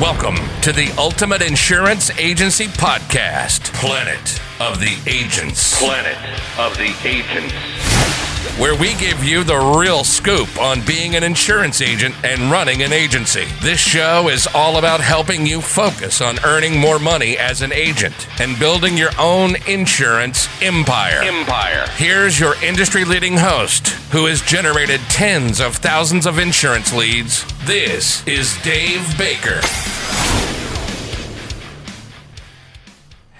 Welcome to the Ultimate Insurance Agency Podcast, Planet of the Agents. Planet of the Agents. Where we give you the real scoop on being an insurance agent and running an agency. This show is all about helping you focus on earning more money as an agent and building your own insurance empire. Empire. Here's your industry leading host who has generated tens of thousands of insurance leads. This is Dave Baker.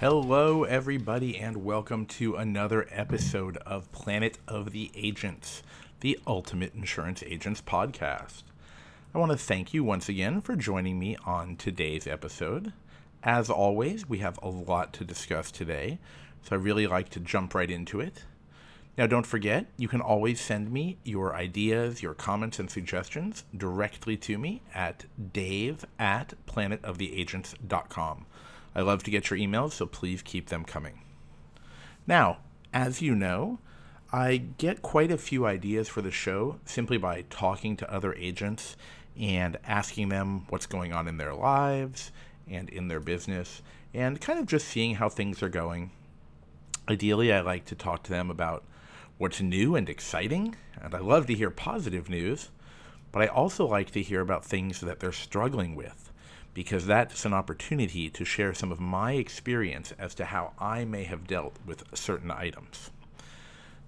Hello, everybody, and welcome to another episode of Planet of the Agents, the Ultimate Insurance Agents podcast. I want to thank you once again for joining me on today's episode. As always, we have a lot to discuss today, so I really like to jump right into it. Now, don't forget, you can always send me your ideas, your comments, and suggestions directly to me at dave at planetoftheagents.com. I love to get your emails, so please keep them coming. Now, as you know, I get quite a few ideas for the show simply by talking to other agents and asking them what's going on in their lives and in their business and kind of just seeing how things are going. Ideally, I like to talk to them about what's new and exciting, and I love to hear positive news, but I also like to hear about things that they're struggling with because that's an opportunity to share some of my experience as to how I may have dealt with certain items.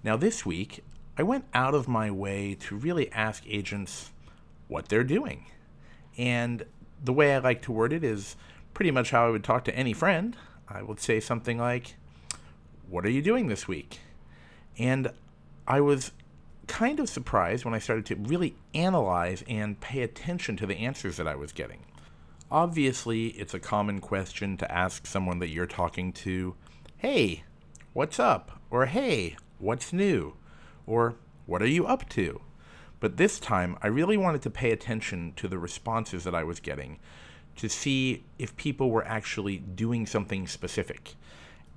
Now, this week, I went out of my way to really ask agents what they're doing. And the way I like to word it is pretty much how I would talk to any friend. I would say something like, What are you doing this week? And I was kind of surprised when I started to really analyze and pay attention to the answers that I was getting. Obviously, it's a common question to ask someone that you're talking to, hey, what's up? Or hey, what's new? Or what are you up to? But this time, I really wanted to pay attention to the responses that I was getting to see if people were actually doing something specific.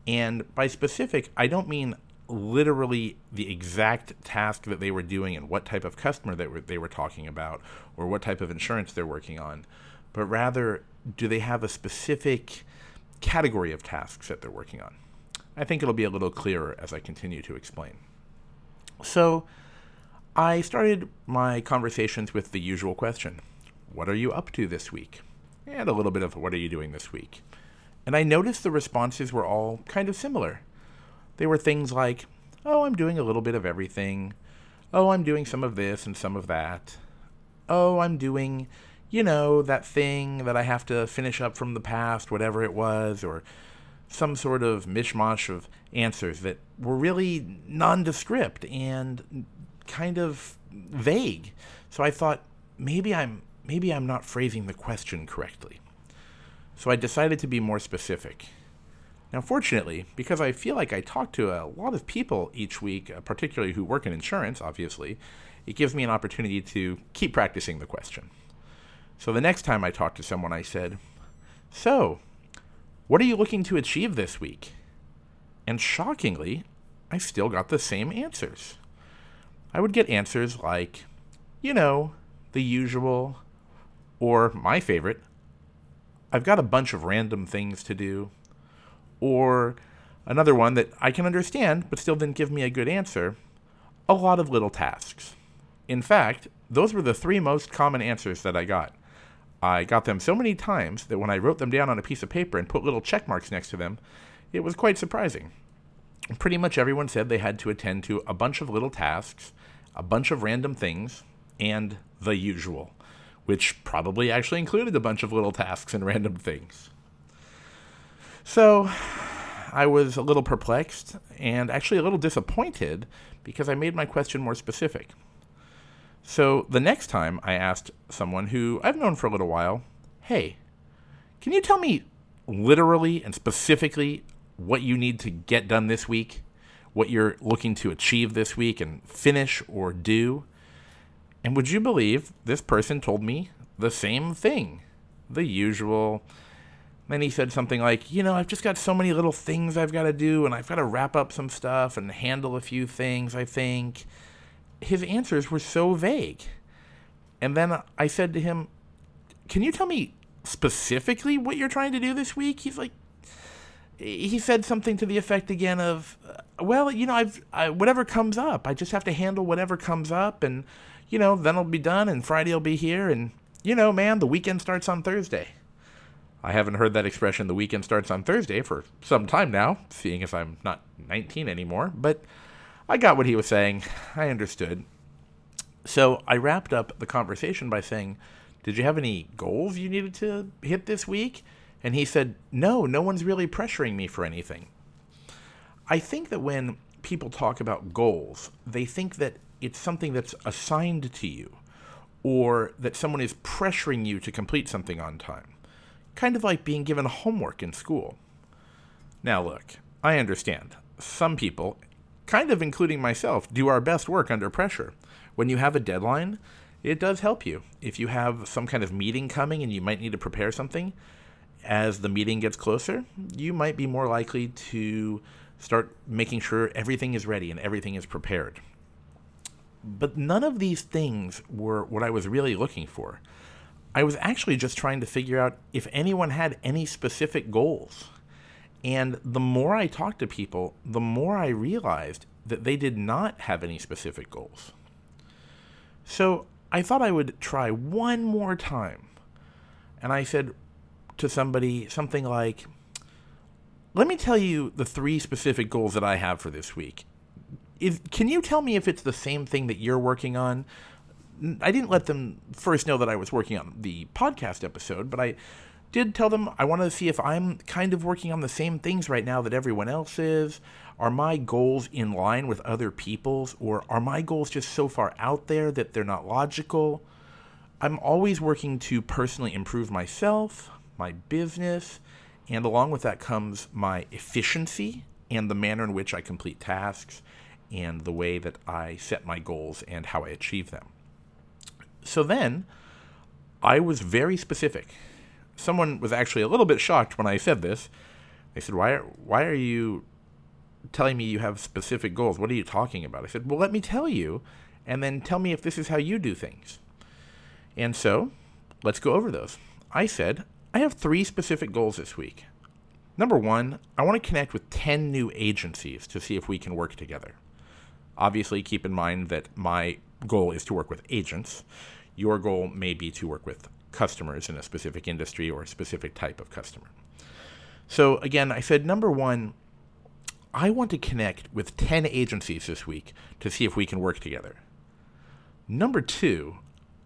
And by specific, I don't mean literally the exact task that they were doing and what type of customer they were, they were talking about or what type of insurance they're working on but rather, do they have a specific category of tasks that they're working on? I think it'll be a little clearer as I continue to explain. So, I started my conversations with the usual question What are you up to this week? And a little bit of what are you doing this week? And I noticed the responses were all kind of similar. They were things like, Oh, I'm doing a little bit of everything. Oh, I'm doing some of this and some of that. Oh, I'm doing you know, that thing that I have to finish up from the past, whatever it was, or some sort of mishmash of answers that were really nondescript and kind of vague. So I thought maybe I'm maybe I'm not phrasing the question correctly. So I decided to be more specific. Now, fortunately, because I feel like I talk to a lot of people each week, uh, particularly who work in insurance, obviously, it gives me an opportunity to keep practicing the question. So the next time I talked to someone, I said, So, what are you looking to achieve this week? And shockingly, I still got the same answers. I would get answers like, you know, the usual, or my favorite, I've got a bunch of random things to do, or another one that I can understand but still didn't give me a good answer, a lot of little tasks. In fact, those were the three most common answers that I got. I got them so many times that when I wrote them down on a piece of paper and put little check marks next to them, it was quite surprising. Pretty much everyone said they had to attend to a bunch of little tasks, a bunch of random things, and the usual, which probably actually included a bunch of little tasks and random things. So I was a little perplexed and actually a little disappointed because I made my question more specific. So the next time I asked someone who I've known for a little while, hey, can you tell me literally and specifically what you need to get done this week? What you're looking to achieve this week and finish or do? And would you believe this person told me the same thing? The usual. Then he said something like, You know, I've just got so many little things I've got to do, and I've got to wrap up some stuff and handle a few things, I think his answers were so vague. And then I said to him, Can you tell me specifically what you're trying to do this week? He's like, he said something to the effect again of, well, you know, I've I, whatever comes up, I just have to handle whatever comes up, and you know, then I'll be done, and Friday will be here, and you know, man, the weekend starts on Thursday. I haven't heard that expression, the weekend starts on Thursday, for some time now, seeing as I'm not 19 anymore, but I got what he was saying. I understood. So I wrapped up the conversation by saying, Did you have any goals you needed to hit this week? And he said, No, no one's really pressuring me for anything. I think that when people talk about goals, they think that it's something that's assigned to you or that someone is pressuring you to complete something on time. Kind of like being given homework in school. Now, look, I understand. Some people, kind of including myself, do our best work under pressure. When you have a deadline, it does help you. If you have some kind of meeting coming and you might need to prepare something, as the meeting gets closer, you might be more likely to start making sure everything is ready and everything is prepared. But none of these things were what I was really looking for. I was actually just trying to figure out if anyone had any specific goals. And the more I talked to people, the more I realized that they did not have any specific goals. So I thought I would try one more time. And I said to somebody something like, Let me tell you the three specific goals that I have for this week. Can you tell me if it's the same thing that you're working on? I didn't let them first know that I was working on the podcast episode, but I did tell them I wanted to see if I'm kind of working on the same things right now that everyone else is. Are my goals in line with other people's, or are my goals just so far out there that they're not logical? I'm always working to personally improve myself, my business, and along with that comes my efficiency and the manner in which I complete tasks and the way that I set my goals and how I achieve them. So then I was very specific. Someone was actually a little bit shocked when I said this. They said, "Why are, why are you telling me you have specific goals. What are you talking about? I said, Well, let me tell you, and then tell me if this is how you do things. And so, let's go over those. I said, I have three specific goals this week. Number one, I want to connect with 10 new agencies to see if we can work together. Obviously, keep in mind that my goal is to work with agents. Your goal may be to work with customers in a specific industry or a specific type of customer. So, again, I said number one, I want to connect with 10 agencies this week to see if we can work together. Number two,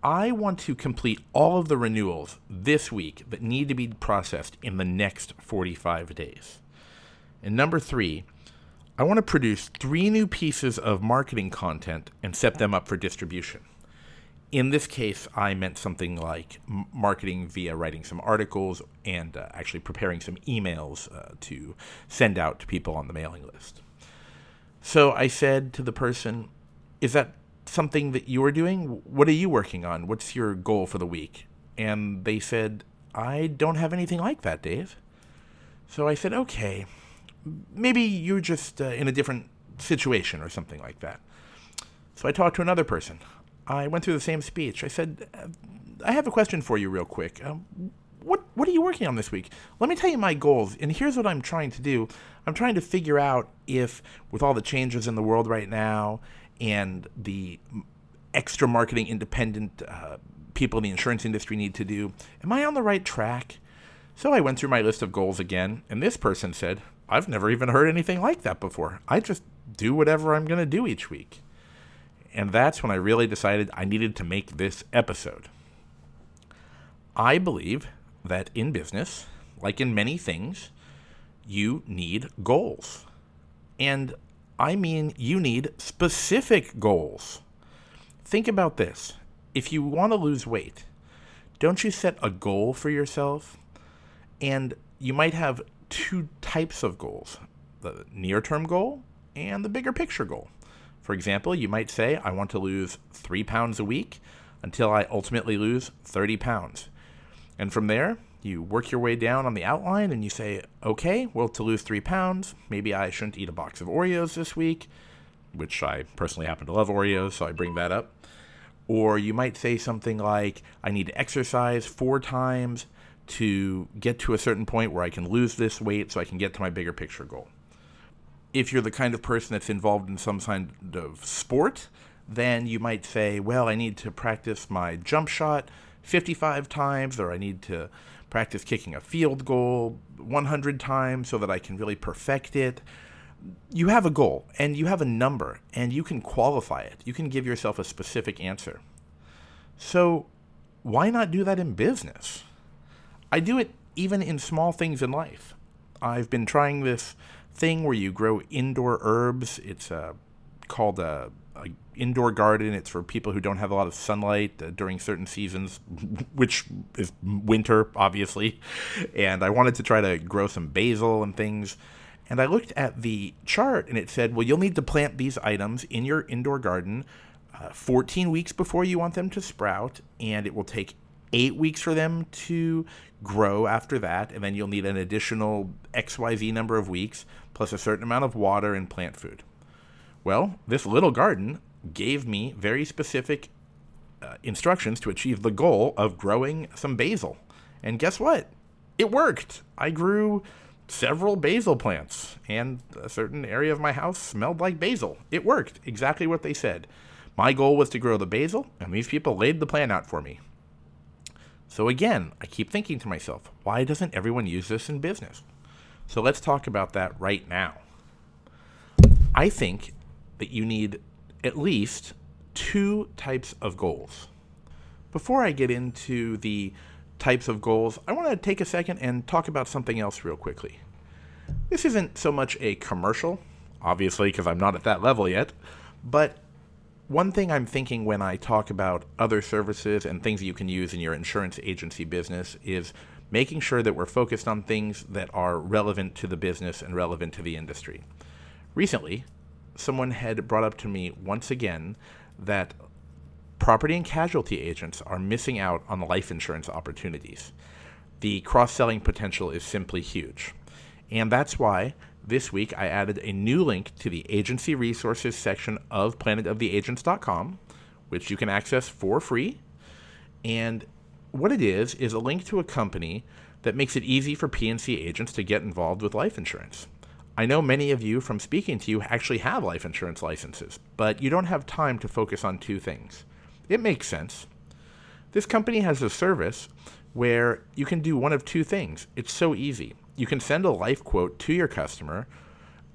I want to complete all of the renewals this week that need to be processed in the next 45 days. And number three, I want to produce three new pieces of marketing content and set them up for distribution in this case, I meant something like marketing via writing some articles and uh, actually preparing some emails uh, to send out to people on the mailing list. So I said to the person, Is that something that you are doing? What are you working on? What's your goal for the week? And they said, I don't have anything like that, Dave. So I said, Okay, maybe you're just uh, in a different situation or something like that. So I talked to another person. I went through the same speech. I said, uh, I have a question for you, real quick. Um, what what are you working on this week? Let me tell you my goals, and here's what I'm trying to do. I'm trying to figure out if, with all the changes in the world right now, and the extra marketing independent uh, people in the insurance industry need to do, am I on the right track? So I went through my list of goals again, and this person said, I've never even heard anything like that before. I just do whatever I'm going to do each week. And that's when I really decided I needed to make this episode. I believe that in business, like in many things, you need goals. And I mean, you need specific goals. Think about this. If you want to lose weight, don't you set a goal for yourself? And you might have two types of goals the near term goal and the bigger picture goal. For example, you might say, I want to lose three pounds a week until I ultimately lose 30 pounds. And from there, you work your way down on the outline and you say, okay, well, to lose three pounds, maybe I shouldn't eat a box of Oreos this week, which I personally happen to love Oreos, so I bring that up. Or you might say something like, I need to exercise four times to get to a certain point where I can lose this weight so I can get to my bigger picture goal. If you're the kind of person that's involved in some kind of sport, then you might say, well, I need to practice my jump shot 55 times, or I need to practice kicking a field goal 100 times so that I can really perfect it. You have a goal and you have a number and you can qualify it. You can give yourself a specific answer. So, why not do that in business? I do it even in small things in life. I've been trying this thing where you grow indoor herbs. It's uh, called a a indoor garden. It's for people who don't have a lot of sunlight uh, during certain seasons, which is winter, obviously. And I wanted to try to grow some basil and things. And I looked at the chart and it said, well, you'll need to plant these items in your indoor garden uh, 14 weeks before you want them to sprout, and it will take eight weeks for them to grow after that. And then you'll need an additional XYZ number of weeks, plus a certain amount of water and plant food. Well, this little garden gave me very specific uh, instructions to achieve the goal of growing some basil. And guess what? It worked. I grew several basil plants, and a certain area of my house smelled like basil. It worked, exactly what they said. My goal was to grow the basil, and these people laid the plan out for me. So again, I keep thinking to myself, why doesn't everyone use this in business? So let's talk about that right now. I think that you need at least two types of goals. Before I get into the types of goals, I want to take a second and talk about something else real quickly. This isn't so much a commercial, obviously, because I'm not at that level yet, but one thing I'm thinking when I talk about other services and things you can use in your insurance agency business is making sure that we're focused on things that are relevant to the business and relevant to the industry. Recently, someone had brought up to me once again that property and casualty agents are missing out on life insurance opportunities. The cross selling potential is simply huge. And that's why this week I added a new link to the agency resources section of planetoftheagents.com, which you can access for free. And what it is, is a link to a company that makes it easy for P&C agents to get involved with life insurance. I know many of you from speaking to you actually have life insurance licenses, but you don't have time to focus on two things. It makes sense. This company has a service where you can do one of two things. It's so easy. You can send a life quote to your customer,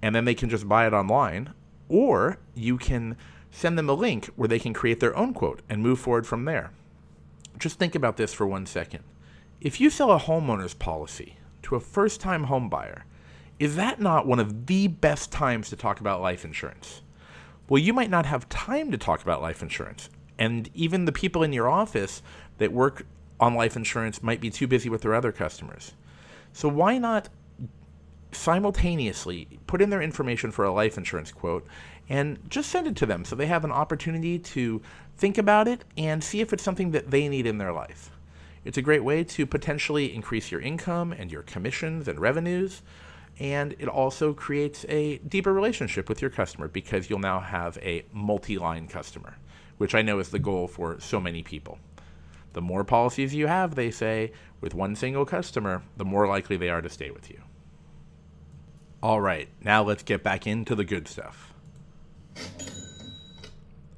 and then they can just buy it online, or you can send them a link where they can create their own quote and move forward from there. Just think about this for one second. If you sell a homeowner's policy to a first time home buyer, is that not one of the best times to talk about life insurance? Well, you might not have time to talk about life insurance. And even the people in your office that work on life insurance might be too busy with their other customers. So, why not simultaneously put in their information for a life insurance quote and just send it to them so they have an opportunity to think about it and see if it's something that they need in their life? It's a great way to potentially increase your income and your commissions and revenues and it also creates a deeper relationship with your customer because you'll now have a multi line customer, which I know is the goal for so many people. The more policies you have, they say, with one single customer, the more likely they are to stay with you. All right, now let's get back into the good stuff.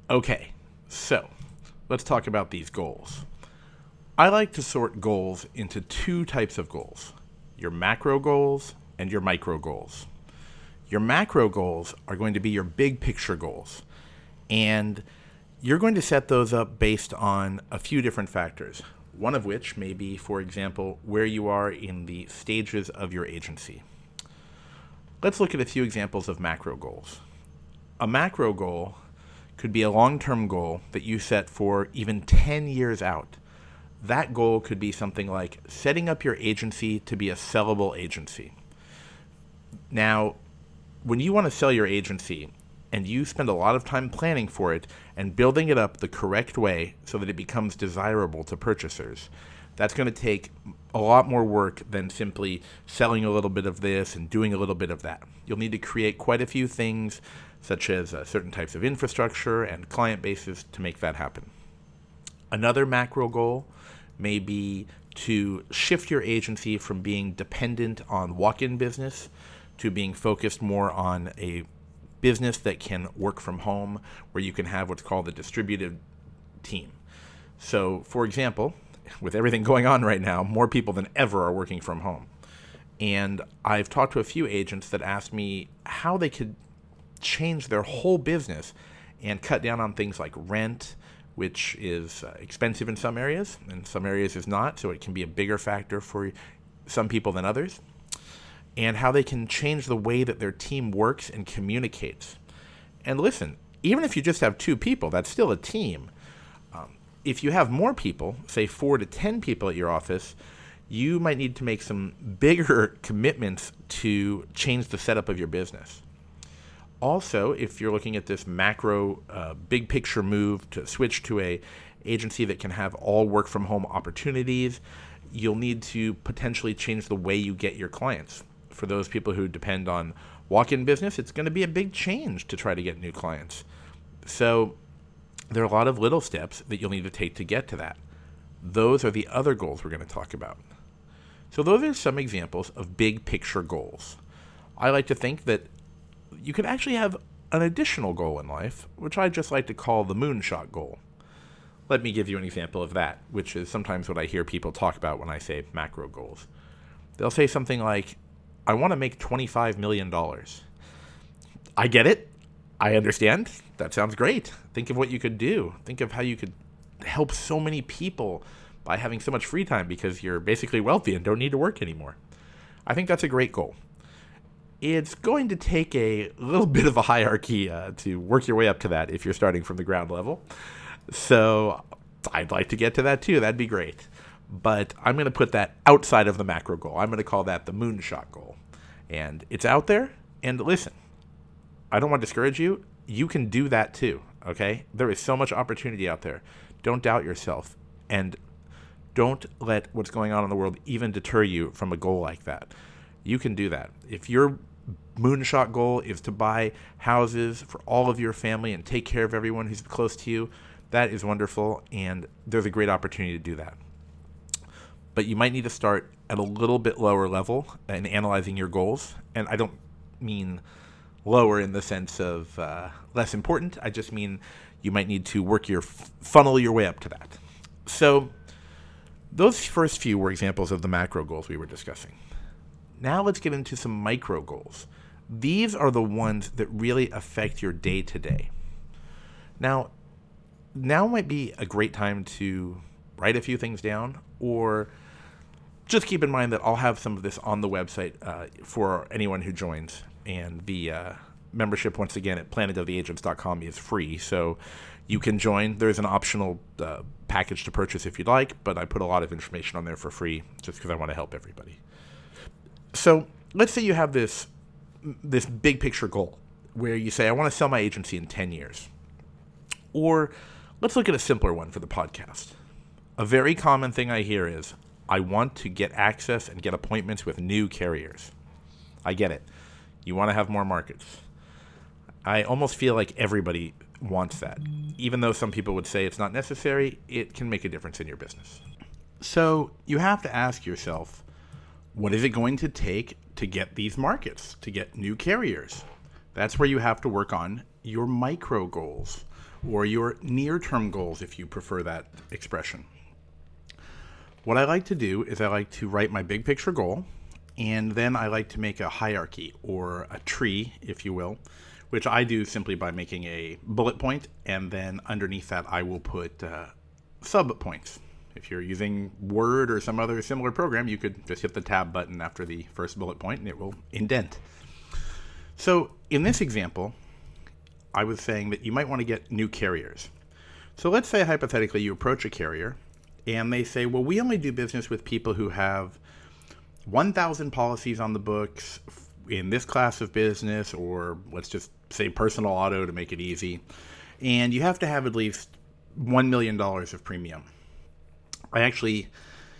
Okay, so let's talk about these goals. I like to sort goals into two types of goals your macro goals and your micro goals. Your macro goals are going to be your big picture goals. And you're going to set those up based on a few different factors. One of which may be, for example, where you are in the stages of your agency. Let's look at a few examples of macro goals. A macro goal could be a long term goal that you set for even 10 years out. That goal could be something like setting up your agency to be a sellable agency. Now, when you want to sell your agency and you spend a lot of time planning for it and building it up the correct way so that it becomes desirable to purchasers, that's going to take a lot more work than simply selling a little bit of this and doing a little bit of that. You'll need to create quite a few things, such as uh, certain types of infrastructure and client bases, to make that happen. Another macro goal may be to shift your agency from being dependent on walk in business to being focused more on a business that can work from home, where you can have what's called a distributed team. So, for example, with everything going on right now, more people than ever are working from home. And I've talked to a few agents that asked me how they could change their whole business and cut down on things like rent, which is uh, expensive in some areas, and some areas is not, so it can be a bigger factor for some people than others, and how they can change the way that their team works and communicates. And listen, even if you just have two people, that's still a team. Um, if you have more people, say four to ten people at your office, you might need to make some bigger commitments to change the setup of your business. Also, if you're looking at this macro, uh, big picture move to switch to a agency that can have all work from home opportunities, you'll need to potentially change the way you get your clients. For those people who depend on walk-in business, it's going to be a big change to try to get new clients. So there are a lot of little steps that you'll need to take to get to that. Those are the other goals we're going to talk about. So those are some examples of big picture goals. I like to think that you can actually have an additional goal in life, which I just like to call the moonshot goal. Let me give you an example of that, which is sometimes what I hear people talk about when I say macro goals. They'll say something like, I want to make $25 million. I get it. I understand. That sounds great. Think of what you could do. Think of how you could help so many people by having so much free time because you're basically wealthy and don't need to work anymore. I think that's a great goal it's going to take a little bit of a hierarchy uh, to work your way up to that if you're starting from the ground level. So I'd like to get to that too. That'd be great. But I'm going to put that outside of the macro goal. I'm going to call that the moonshot goal. And it's out there. And listen, I don't want to discourage you. You can do that too. Okay? There is so much opportunity out there. Don't doubt yourself. And don't let what's going on in the world even deter you from a goal like that. You can do that. If you're moonshot goal is to buy houses for all of your family and take care of everyone who's close to you, that is wonderful, and there's a great opportunity to do that. But you might need to start at a little bit lower level in analyzing your goals, and I don't mean lower in the sense of uh, less important. I just mean you might need to work your funnel your way up to that. So those first few were examples of the macro goals we were discussing. Now let's get into some micro goals. These are the ones that really affect your day to day. Now, now might be a great time to write a few things down or just keep in mind that I'll have some of this on the website uh, for anyone who joins. And the uh, membership, once again, at planetoftheagents.com is free. So you can join. There's an optional uh, package to purchase if you'd like, but I put a lot of information on there for free just because I want to help everybody. So let's say you have this this big picture goal where you say, I want to sell my agency in 10 years. Or let's look at a simpler one for the podcast. A very common thing I hear is, I want to get access and get appointments with new carriers. I get it. You want to have more markets. I almost feel like everybody wants that. Even though some people would say it's not necessary, it can make a difference in your business. So you have to ask yourself what is it going to take to get these markets, to get new carriers? That's where you have to work on your micro goals or your near term goals, if you prefer that expression. What I like to do is I like to write my big picture goal, and then I like to make a hierarchy or a tree, if you will, which I do simply by making a bullet point, and then underneath that I will put uh, sub points. If you're using Word or some other similar program, you could just hit the tab button after the first bullet point and it will indent. So in this example, I was saying that you might want to get new carriers. So let's say hypothetically you approach a carrier and they say, well, we only do business with people who have 1,000 policies on the books in this class of business, or let's just say personal auto to make it easy. And you have to have at least $1 million of premium. I actually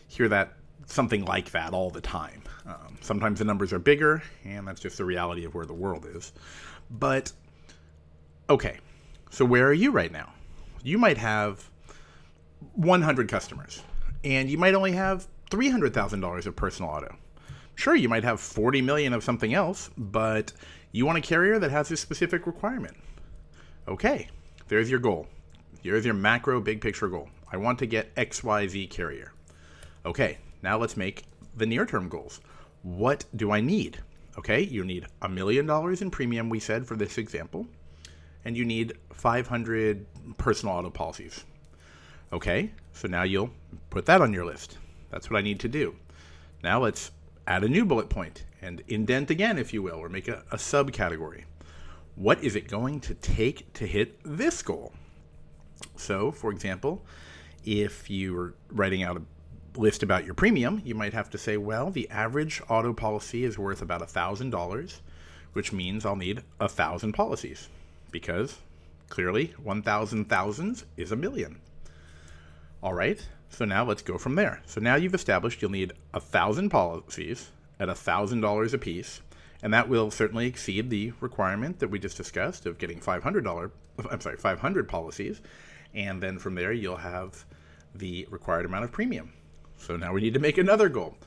hear that something like that all the time. Um, sometimes the numbers are bigger, and that's just the reality of where the world is. But okay, so where are you right now? You might have 100 customers. and you might only have $300,000 of personal auto. Sure, you might have 40 million of something else, but you want a carrier that has this specific requirement. Okay, there's your goal. Here's your macro big picture goal. I want to get XYZ carrier. Okay, now let's make the near term goals. What do I need? Okay, you need a million dollars in premium, we said for this example, and you need 500 personal auto policies. Okay, so now you'll put that on your list. That's what I need to do. Now let's add a new bullet point and indent again, if you will, or make a, a subcategory. What is it going to take to hit this goal? So, for example, if you were writing out a list about your premium, you might have to say, well, the average auto policy is worth about $1,000, which means I'll need a 1,000 policies because clearly 1,000 thousands is a million. All right, so now let's go from there. So now you've established you'll need a thousand policies at a thousand dollars a piece, and that will certainly exceed the requirement that we just discussed of getting five hundred dollar. I'm sorry, five hundred policies, and then from there you'll have the required amount of premium. So now we need to make another goal.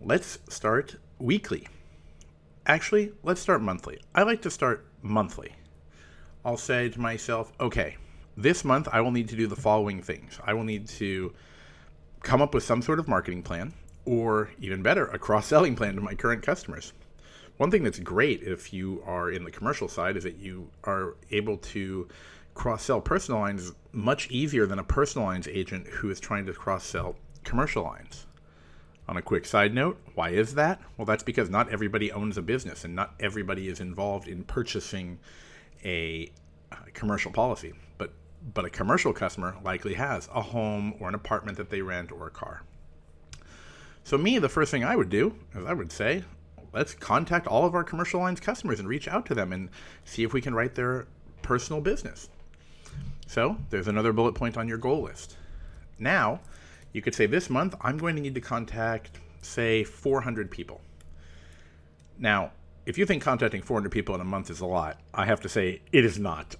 Let's start weekly. Actually, let's start monthly. I like to start monthly. I'll say to myself, okay, this month I will need to do the following things. I will need to come up with some sort of marketing plan, or even better, a cross selling plan to my current customers. One thing that's great if you are in the commercial side is that you are able to cross sell personal lines much easier than a personal lines agent who is trying to cross sell commercial lines. On a quick side note, why is that? Well, that's because not everybody owns a business and not everybody is involved in purchasing a uh, commercial policy but a commercial customer likely has a home or an apartment that they rent or a car. So, me, the first thing I would do is I would say, let's contact all of our commercial lines customers and reach out to them and see if we can write their personal business. So, there's another bullet point on your goal list. Now, you could say this month I'm going to need to contact, say, 400 people. Now, if you think contacting 400 people in a month is a lot, I have to say it is not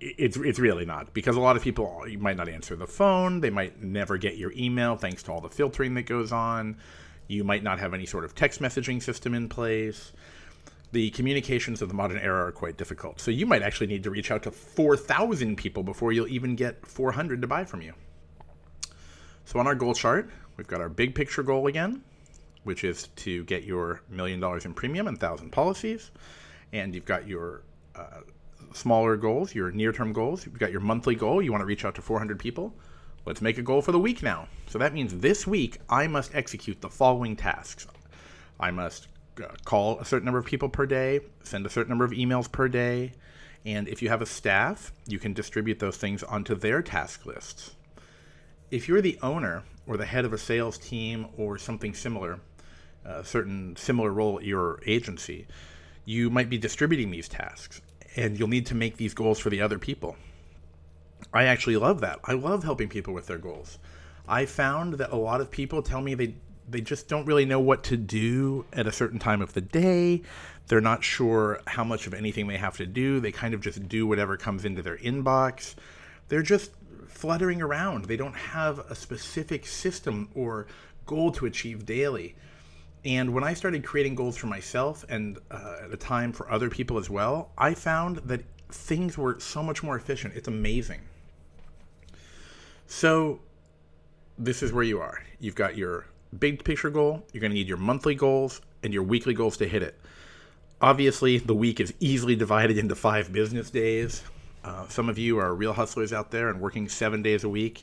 it's it's really not because a lot of people you might not answer the phone they might never get your email thanks to all the filtering that goes on. You might not have any sort of text messaging system in place. The communications of the modern era are quite difficult. So you might actually need to reach out to 4000 people before you'll even get 400 to buy from you. So on our goal chart we've got our big picture goal again which is to get your million dollars in premium and thousand policies. And you've got your uh, smaller goals, your near term goals. You've got your monthly goal. You want to reach out to 400 people. Let's make a goal for the week now. So that means this week I must execute the following tasks. I must uh, call a certain number of people per day, send a certain number of emails per day, and if you have a staff, you can distribute those things onto their task lists. If you're the owner or the head of a sales team or something similar, a certain similar role at your agency, you might be distributing these tasks and you'll need to make these goals for the other people. I actually love that. I love helping people with their goals. I found that a lot of people tell me they they just don't really know what to do at a certain time of the day. They're not sure how much of anything they have to do. They kind of just do whatever comes into their inbox. They're just fluttering around. They don't have a specific system or goal to achieve daily. And when I started creating goals for myself and uh, at a time for other people as well, I found that things were so much more efficient. It's amazing. So, this is where you are. You've got your big picture goal, you're going to need your monthly goals and your weekly goals to hit it. Obviously, the week is easily divided into five business days. Uh, some of you are real hustlers out there and working seven days a week.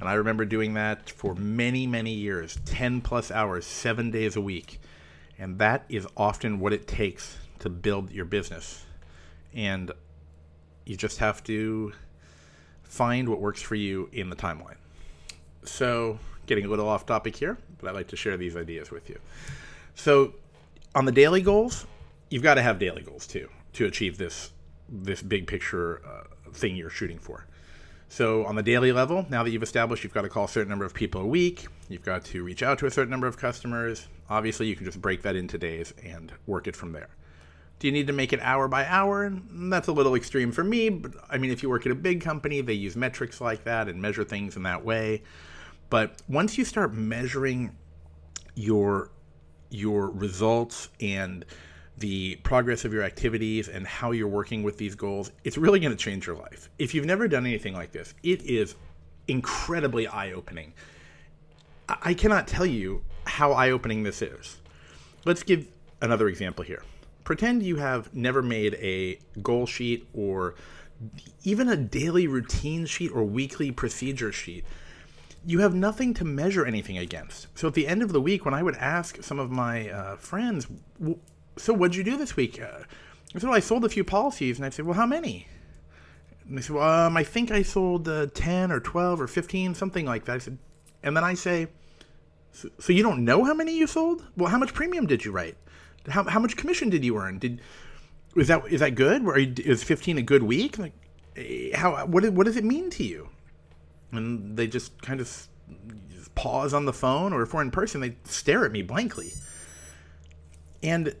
And I remember doing that for many, many years 10 plus hours, seven days a week. And that is often what it takes to build your business. And you just have to find what works for you in the timeline. So, getting a little off topic here, but I'd like to share these ideas with you. So, on the daily goals, you've got to have daily goals too to achieve this this big picture uh, thing you're shooting for. So, on the daily level, now that you've established you've got to call a certain number of people a week, you've got to reach out to a certain number of customers. Obviously, you can just break that into days and work it from there. Do you need to make it hour by hour? That's a little extreme for me, but I mean, if you work at a big company, they use metrics like that and measure things in that way. But once you start measuring your your results and the progress of your activities and how you're working with these goals, it's really going to change your life. If you've never done anything like this, it is incredibly eye opening. I cannot tell you how eye opening this is. Let's give another example here. Pretend you have never made a goal sheet or even a daily routine sheet or weekly procedure sheet. You have nothing to measure anything against. So at the end of the week, when I would ask some of my uh, friends, so what'd you do this week? Uh, I said, well, I sold a few policies. And I'd say, well, how many? And they said, well, um, I think I sold uh, 10 or 12 or 15, something like that. I said, and then I say, so, so, you don't know how many you sold? Well, how much premium did you write? How, how much commission did you earn? Did is that is that good? You, is 15 a good week? Like, eh, how what what does it mean to you? And they just kind of just pause on the phone, or if we're in person, they stare at me blankly. And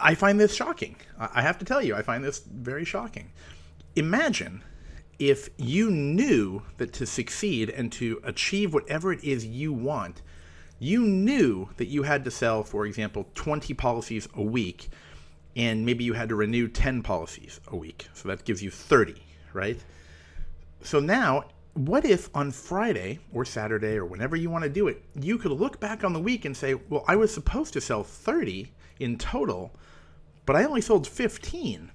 I find this shocking. I have to tell you, I find this very shocking. Imagine if you knew that to succeed and to achieve whatever it is you want, you knew that you had to sell, for example, 20 policies a week, and maybe you had to renew 10 policies a week. So that gives you 30, right? So now, what if on Friday or Saturday or whenever you want to do it, you could look back on the week and say, well, I was supposed to sell 30 in total, but I only sold 15.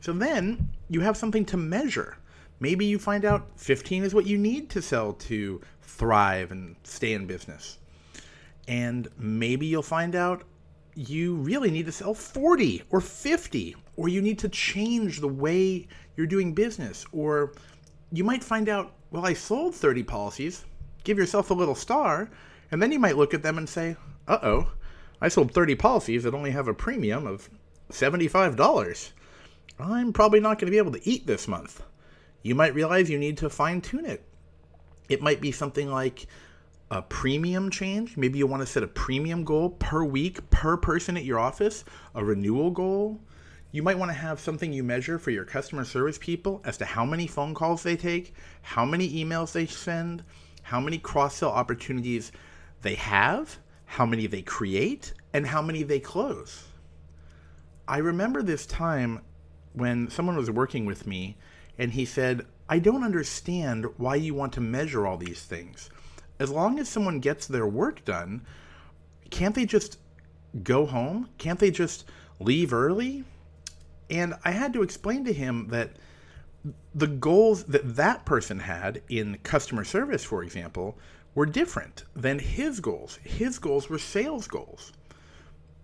So then you have something to measure. Maybe you find out 15 is what you need to sell to thrive and stay in business. And maybe you'll find out you really need to sell 40 or 50, or you need to change the way you're doing business. Or you might find out, well, I sold 30 policies, give yourself a little star, and then you might look at them and say, uh oh, I sold 30 policies that only have a premium of $75. I'm probably not going to be able to eat this month. You might realize you need to fine tune it. It might be something like a premium change. Maybe you want to set a premium goal per week, per person at your office, a renewal goal. You might want to have something you measure for your customer service people as to how many phone calls they take, how many emails they send, how many cross sell opportunities they have, how many they create, and how many they close. I remember this time when someone was working with me and he said, I don't understand why you want to measure all these things. As long as someone gets their work done, can't they just go home? Can't they just leave early? And I had to explain to him that the goals that that person had in customer service, for example, were different than his goals. His goals were sales goals.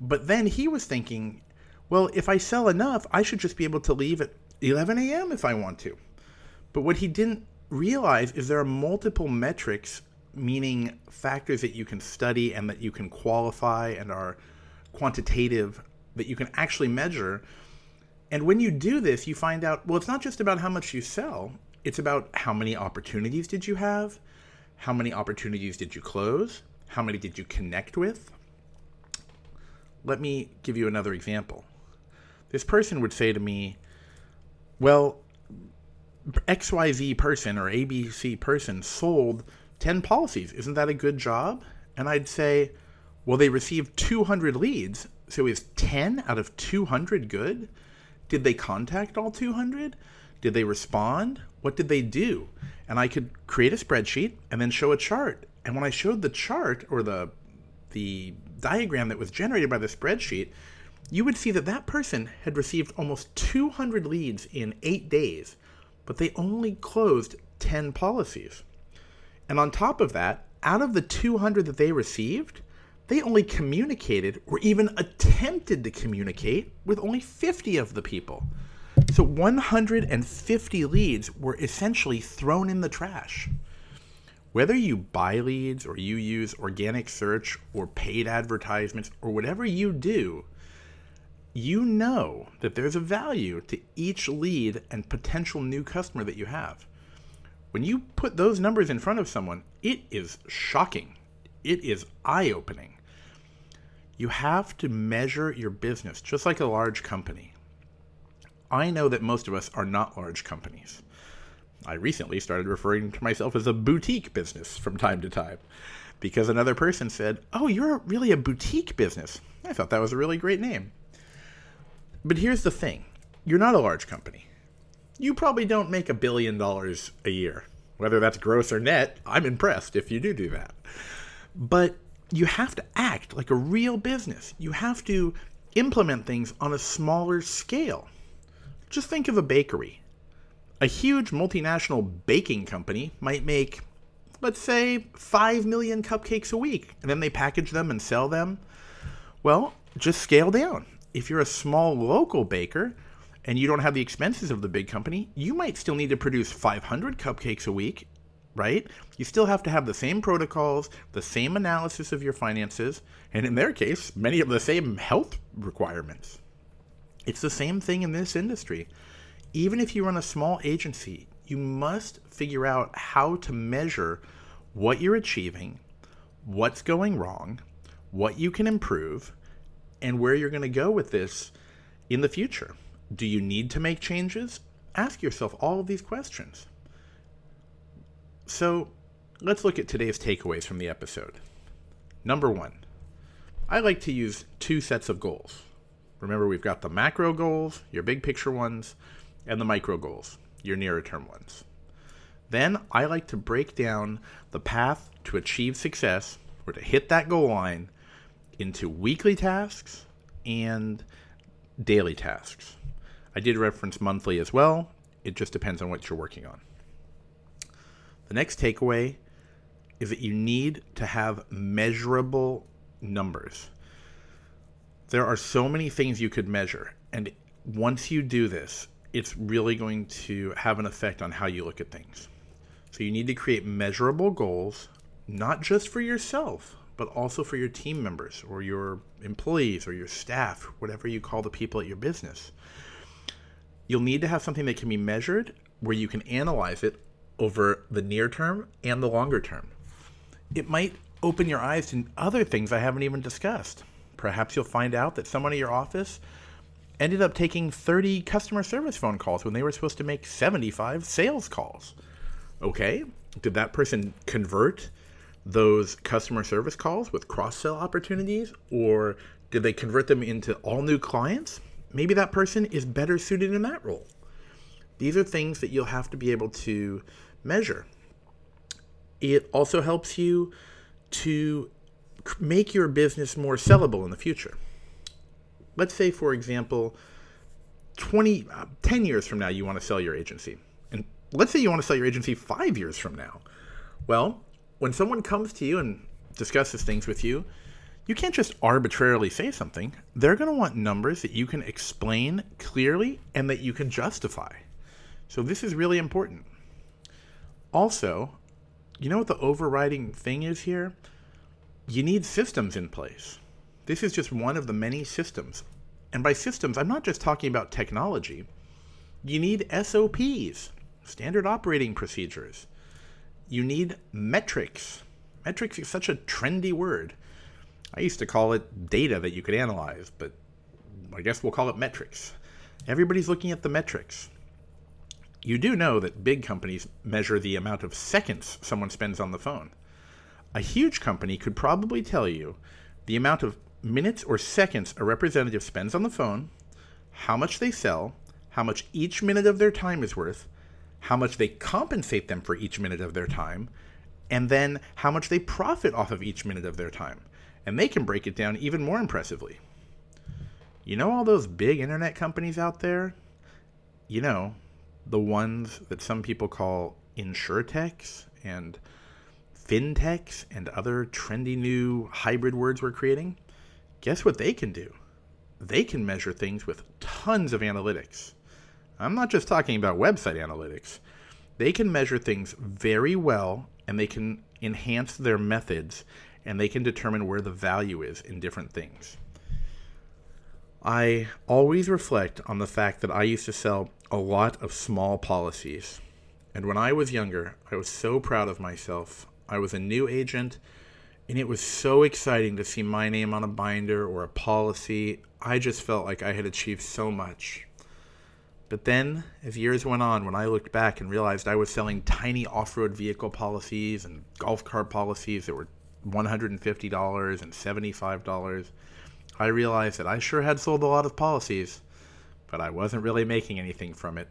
But then he was thinking, well, if I sell enough, I should just be able to leave at 11 a.m. if I want to. But what he didn't realize is there are multiple metrics, meaning factors that you can study and that you can qualify and are quantitative, that you can actually measure. And when you do this, you find out, well, it's not just about how much you sell, it's about how many opportunities did you have, how many opportunities did you close? How many did you connect with? Let me give you another example. This person would say to me, Well, XYZ person or ABC person sold 10 policies. Isn't that a good job? And I'd say, Well, they received 200 leads. So is 10 out of 200 good? Did they contact all 200? Did they respond? What did they do? And I could create a spreadsheet and then show a chart. And when I showed the chart or the the diagram that was generated by the spreadsheet, you would see that that person had received almost 200 leads in 8 days, but they only closed 10 policies. And on top of that, out of the 200 that they received, they only communicated or even attempted to communicate with only 50 of the people. So 150 leads were essentially thrown in the trash. Whether you buy leads or you use organic search or paid advertisements or whatever you do, you know that there's a value to each lead and potential new customer that you have. When you put those numbers in front of someone, it is shocking. It is eye opening. You have to measure your business just like a large company. I know that most of us are not large companies. I recently started referring to myself as a boutique business from time to time because another person said, Oh, you're really a boutique business. I thought that was a really great name. But here's the thing you're not a large company. You probably don't make a billion dollars a year. Whether that's gross or net, I'm impressed if you do do that. But you have to act like a real business. You have to implement things on a smaller scale. Just think of a bakery. A huge multinational baking company might make, let's say, 5 million cupcakes a week, and then they package them and sell them. Well, just scale down. If you're a small local baker and you don't have the expenses of the big company, you might still need to produce 500 cupcakes a week right? You still have to have the same protocols, the same analysis of your finances, and in their case, many of the same health requirements. It's the same thing in this industry. Even if you run a small agency, you must figure out how to measure what you're achieving, what's going wrong, what you can improve, and where you're going to go with this in the future. Do you need to make changes? Ask yourself all of these questions. So let's look at today's takeaways from the episode. Number one, I like to use two sets of goals. Remember, we've got the macro goals, your big picture ones, and the micro goals, your nearer term ones. Then I like to break down the path to achieve success or to hit that goal line into weekly tasks and daily tasks. I did reference monthly as well. It just depends on what you're working on. The next takeaway is that you need to have measurable numbers. There are so many things you could measure, and once you do this, it's really going to have an effect on how you look at things. So you need to create measurable goals, not just for yourself, but also for your team members or your employees or your staff, whatever you call the people at your business. You'll need to have something that can be measured where you can analyze it over the near term and the longer term. It might open your eyes to other things I haven't even discussed. Perhaps you'll find out that someone at your office ended up taking 30 customer service phone calls when they were supposed to make 75 sales calls. Okay, did that person convert those customer service calls with cross sell opportunities or did they convert them into all new clients? Maybe that person is better suited in that role. These are things that you'll have to be able to measure. It also helps you to make your business more sellable in the future. Let's say, for example, 20, uh, 10 years from now, you want to sell your agency. And let's say you want to sell your agency five years from now. Well, when someone comes to you and discusses things with you, you can't just arbitrarily say something. They're going to want numbers that you can explain clearly and that you can justify. So, this is really important. Also, you know what the overriding thing is here? You need systems in place. This is just one of the many systems. And by systems, I'm not just talking about technology. You need SOPs, standard operating procedures. You need metrics. Metrics is such a trendy word. I used to call it data that you could analyze, but I guess we'll call it metrics. Everybody's looking at the metrics. You do know that big companies measure the amount of seconds someone spends on the phone. A huge company could probably tell you the amount of minutes or seconds a representative spends on the phone, how much they sell, how much each minute of their time is worth, how much they compensate them for each minute of their time, and then how much they profit off of each minute of their time. And they can break it down even more impressively. You know all those big internet companies out there? You know, the ones that some people call insurtechs and fintechs and other trendy new hybrid words we're creating, guess what they can do? They can measure things with tons of analytics. I'm not just talking about website analytics. They can measure things very well and they can enhance their methods and they can determine where the value is in different things. I always reflect on the fact that I used to sell a lot of small policies. And when I was younger, I was so proud of myself. I was a new agent, and it was so exciting to see my name on a binder or a policy. I just felt like I had achieved so much. But then, as years went on, when I looked back and realized I was selling tiny off road vehicle policies and golf cart policies that were $150 and $75, I realized that I sure had sold a lot of policies, but I wasn't really making anything from it.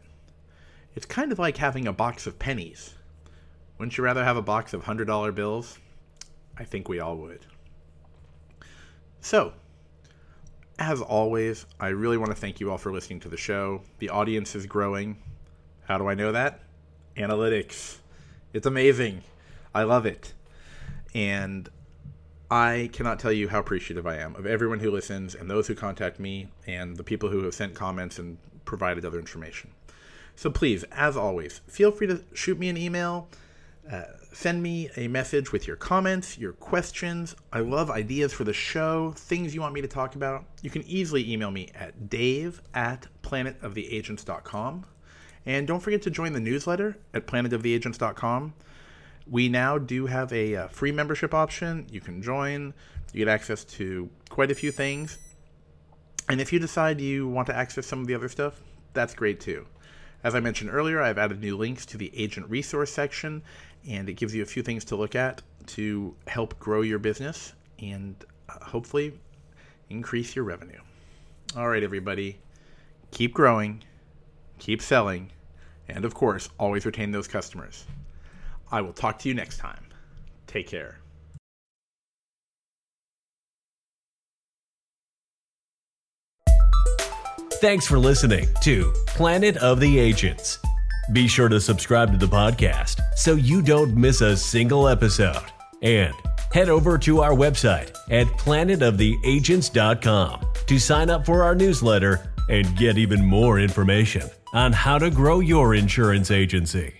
It's kind of like having a box of pennies. Wouldn't you rather have a box of $100 bills? I think we all would. So, as always, I really want to thank you all for listening to the show. The audience is growing. How do I know that? Analytics. It's amazing. I love it. And I cannot tell you how appreciative I am of everyone who listens and those who contact me and the people who have sent comments and provided other information. So please, as always, feel free to shoot me an email uh, send me a message with your comments, your questions. I love ideas for the show, things you want me to talk about. You can easily email me at dave at planetoftheagents.com. And don't forget to join the newsletter at planetoftheagents.com. We now do have a, a uh, free membership option. You can join, you get access to quite a few things. And if you decide you want to access some of the other stuff, that's great too. As I mentioned earlier, I've added new links to the agent resource section and it gives you a few things to look at to help grow your business and uh, hopefully increase your revenue. All right, everybody, keep growing, keep selling, and of course, always retain those customers. I will talk to you next time. Take care. Thanks for listening to Planet of the Agents. Be sure to subscribe to the podcast so you don't miss a single episode. And head over to our website at planetoftheagents.com to sign up for our newsletter and get even more information on how to grow your insurance agency.